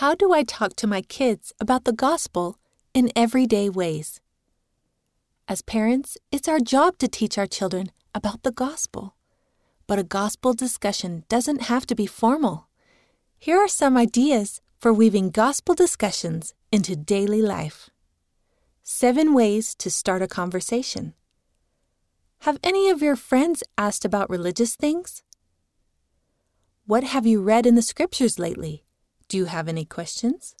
How do I talk to my kids about the gospel in everyday ways? As parents, it's our job to teach our children about the gospel. But a gospel discussion doesn't have to be formal. Here are some ideas for weaving gospel discussions into daily life. Seven ways to start a conversation. Have any of your friends asked about religious things? What have you read in the scriptures lately? Do you have any questions?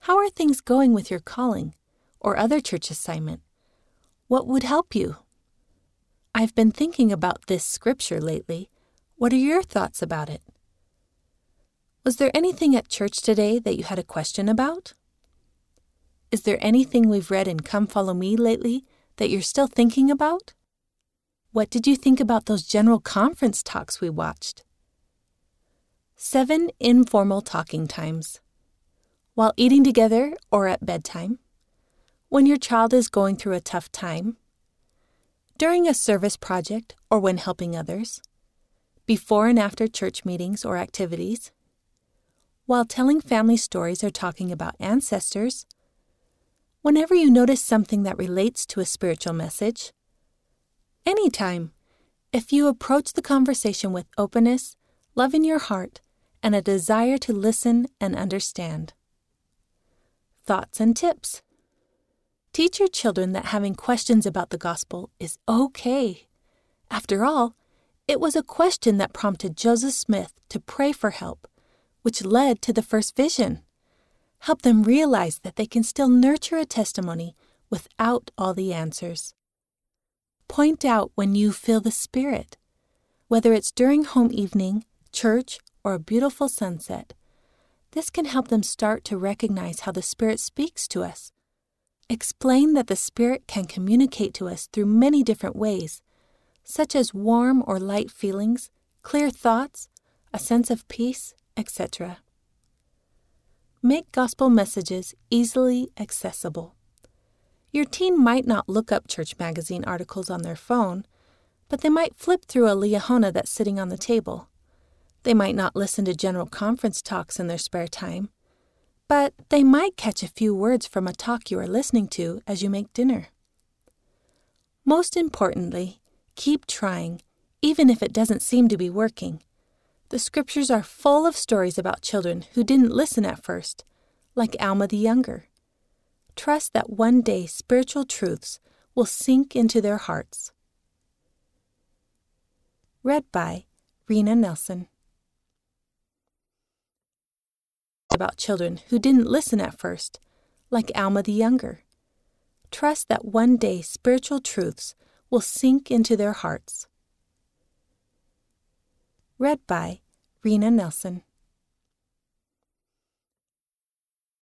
How are things going with your calling or other church assignment? What would help you? I've been thinking about this scripture lately. What are your thoughts about it? Was there anything at church today that you had a question about? Is there anything we've read in Come Follow Me lately that you're still thinking about? What did you think about those general conference talks we watched? Seven informal talking times. While eating together or at bedtime. When your child is going through a tough time. During a service project or when helping others. Before and after church meetings or activities. While telling family stories or talking about ancestors. Whenever you notice something that relates to a spiritual message. Anytime. If you approach the conversation with openness, love in your heart, and a desire to listen and understand. Thoughts and tips. Teach your children that having questions about the gospel is okay. After all, it was a question that prompted Joseph Smith to pray for help, which led to the first vision. Help them realize that they can still nurture a testimony without all the answers. Point out when you feel the Spirit, whether it's during home evening, church, or a beautiful sunset. This can help them start to recognize how the Spirit speaks to us. Explain that the Spirit can communicate to us through many different ways, such as warm or light feelings, clear thoughts, a sense of peace, etc. Make gospel messages easily accessible. Your teen might not look up church magazine articles on their phone, but they might flip through a Liahona that's sitting on the table. They might not listen to general conference talks in their spare time, but they might catch a few words from a talk you are listening to as you make dinner. Most importantly, keep trying, even if it doesn't seem to be working. The scriptures are full of stories about children who didn't listen at first, like Alma the Younger. Trust that one day spiritual truths will sink into their hearts. Read by Rena Nelson. About children who didn't listen at first, like Alma the Younger. Trust that one day spiritual truths will sink into their hearts. Read by Rena Nelson.